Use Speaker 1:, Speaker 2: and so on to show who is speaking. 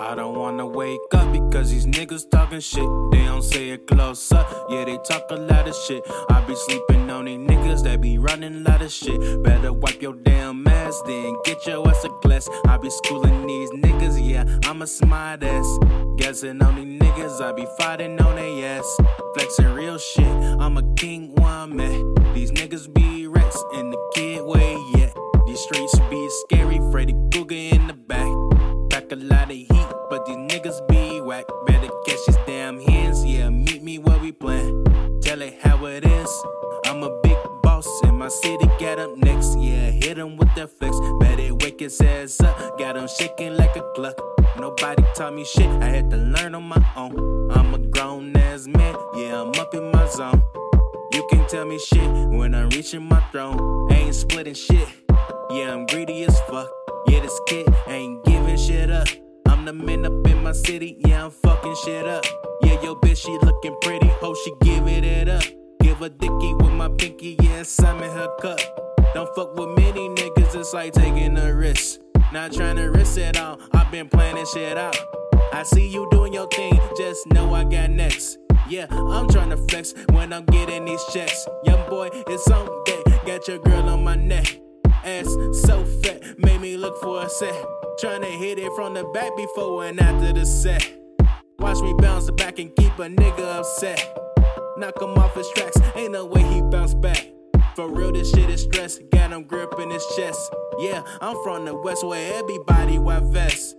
Speaker 1: I don't wanna wake up because these niggas talking shit. They don't say it close up, yeah, they talk a lot of shit. I be sleeping on these niggas that be running a lot of shit. Better wipe your damn ass, then get your ass a glass. I be schooling these niggas, yeah, I'm a smart ass. Guessing on these niggas, I be fighting on their ass. Flexing real shit, I'm a king where I'm. These niggas be rats in the kid way, yeah. These streets be scary, Freddy Krueger Better catch his damn hands, yeah. Meet me where we plan. Tell it how it is. I'm a big boss in my city, got up next, yeah. Hit him with that flex. Better wake his ass up, got him shaking like a clock. Nobody taught me shit, I had to learn on my own. I'm a grown ass man, yeah, I'm up in my zone. You can tell me shit when I'm reaching my throne. ain't splitting shit. Yeah, I'm greedy as fuck. Yeah, this kid ain't giving shit up. Man up in my city. Yeah, I'm fucking shit up. Yeah, yo, bitch, she looking pretty. Hope she giving it up. Give a dicky with my pinky. Yeah, in her cup. Don't fuck with many niggas. It's like taking a risk. Not trying to risk it all. I've been planning shit out. I see you doing your thing. Just know I got next. Yeah, I'm trying to flex when I'm getting these checks. Young boy, it's on deck. Got your girl on my neck. Ass so fat, made me look for a set. Trying to hit it from the back before and after the set. Watch me bounce back and keep a nigga upset. Knock him off his tracks, ain't no way he bounce back. For real, this shit is stress. Got him gripping his chest. Yeah, I'm from the west where everybody wear vests.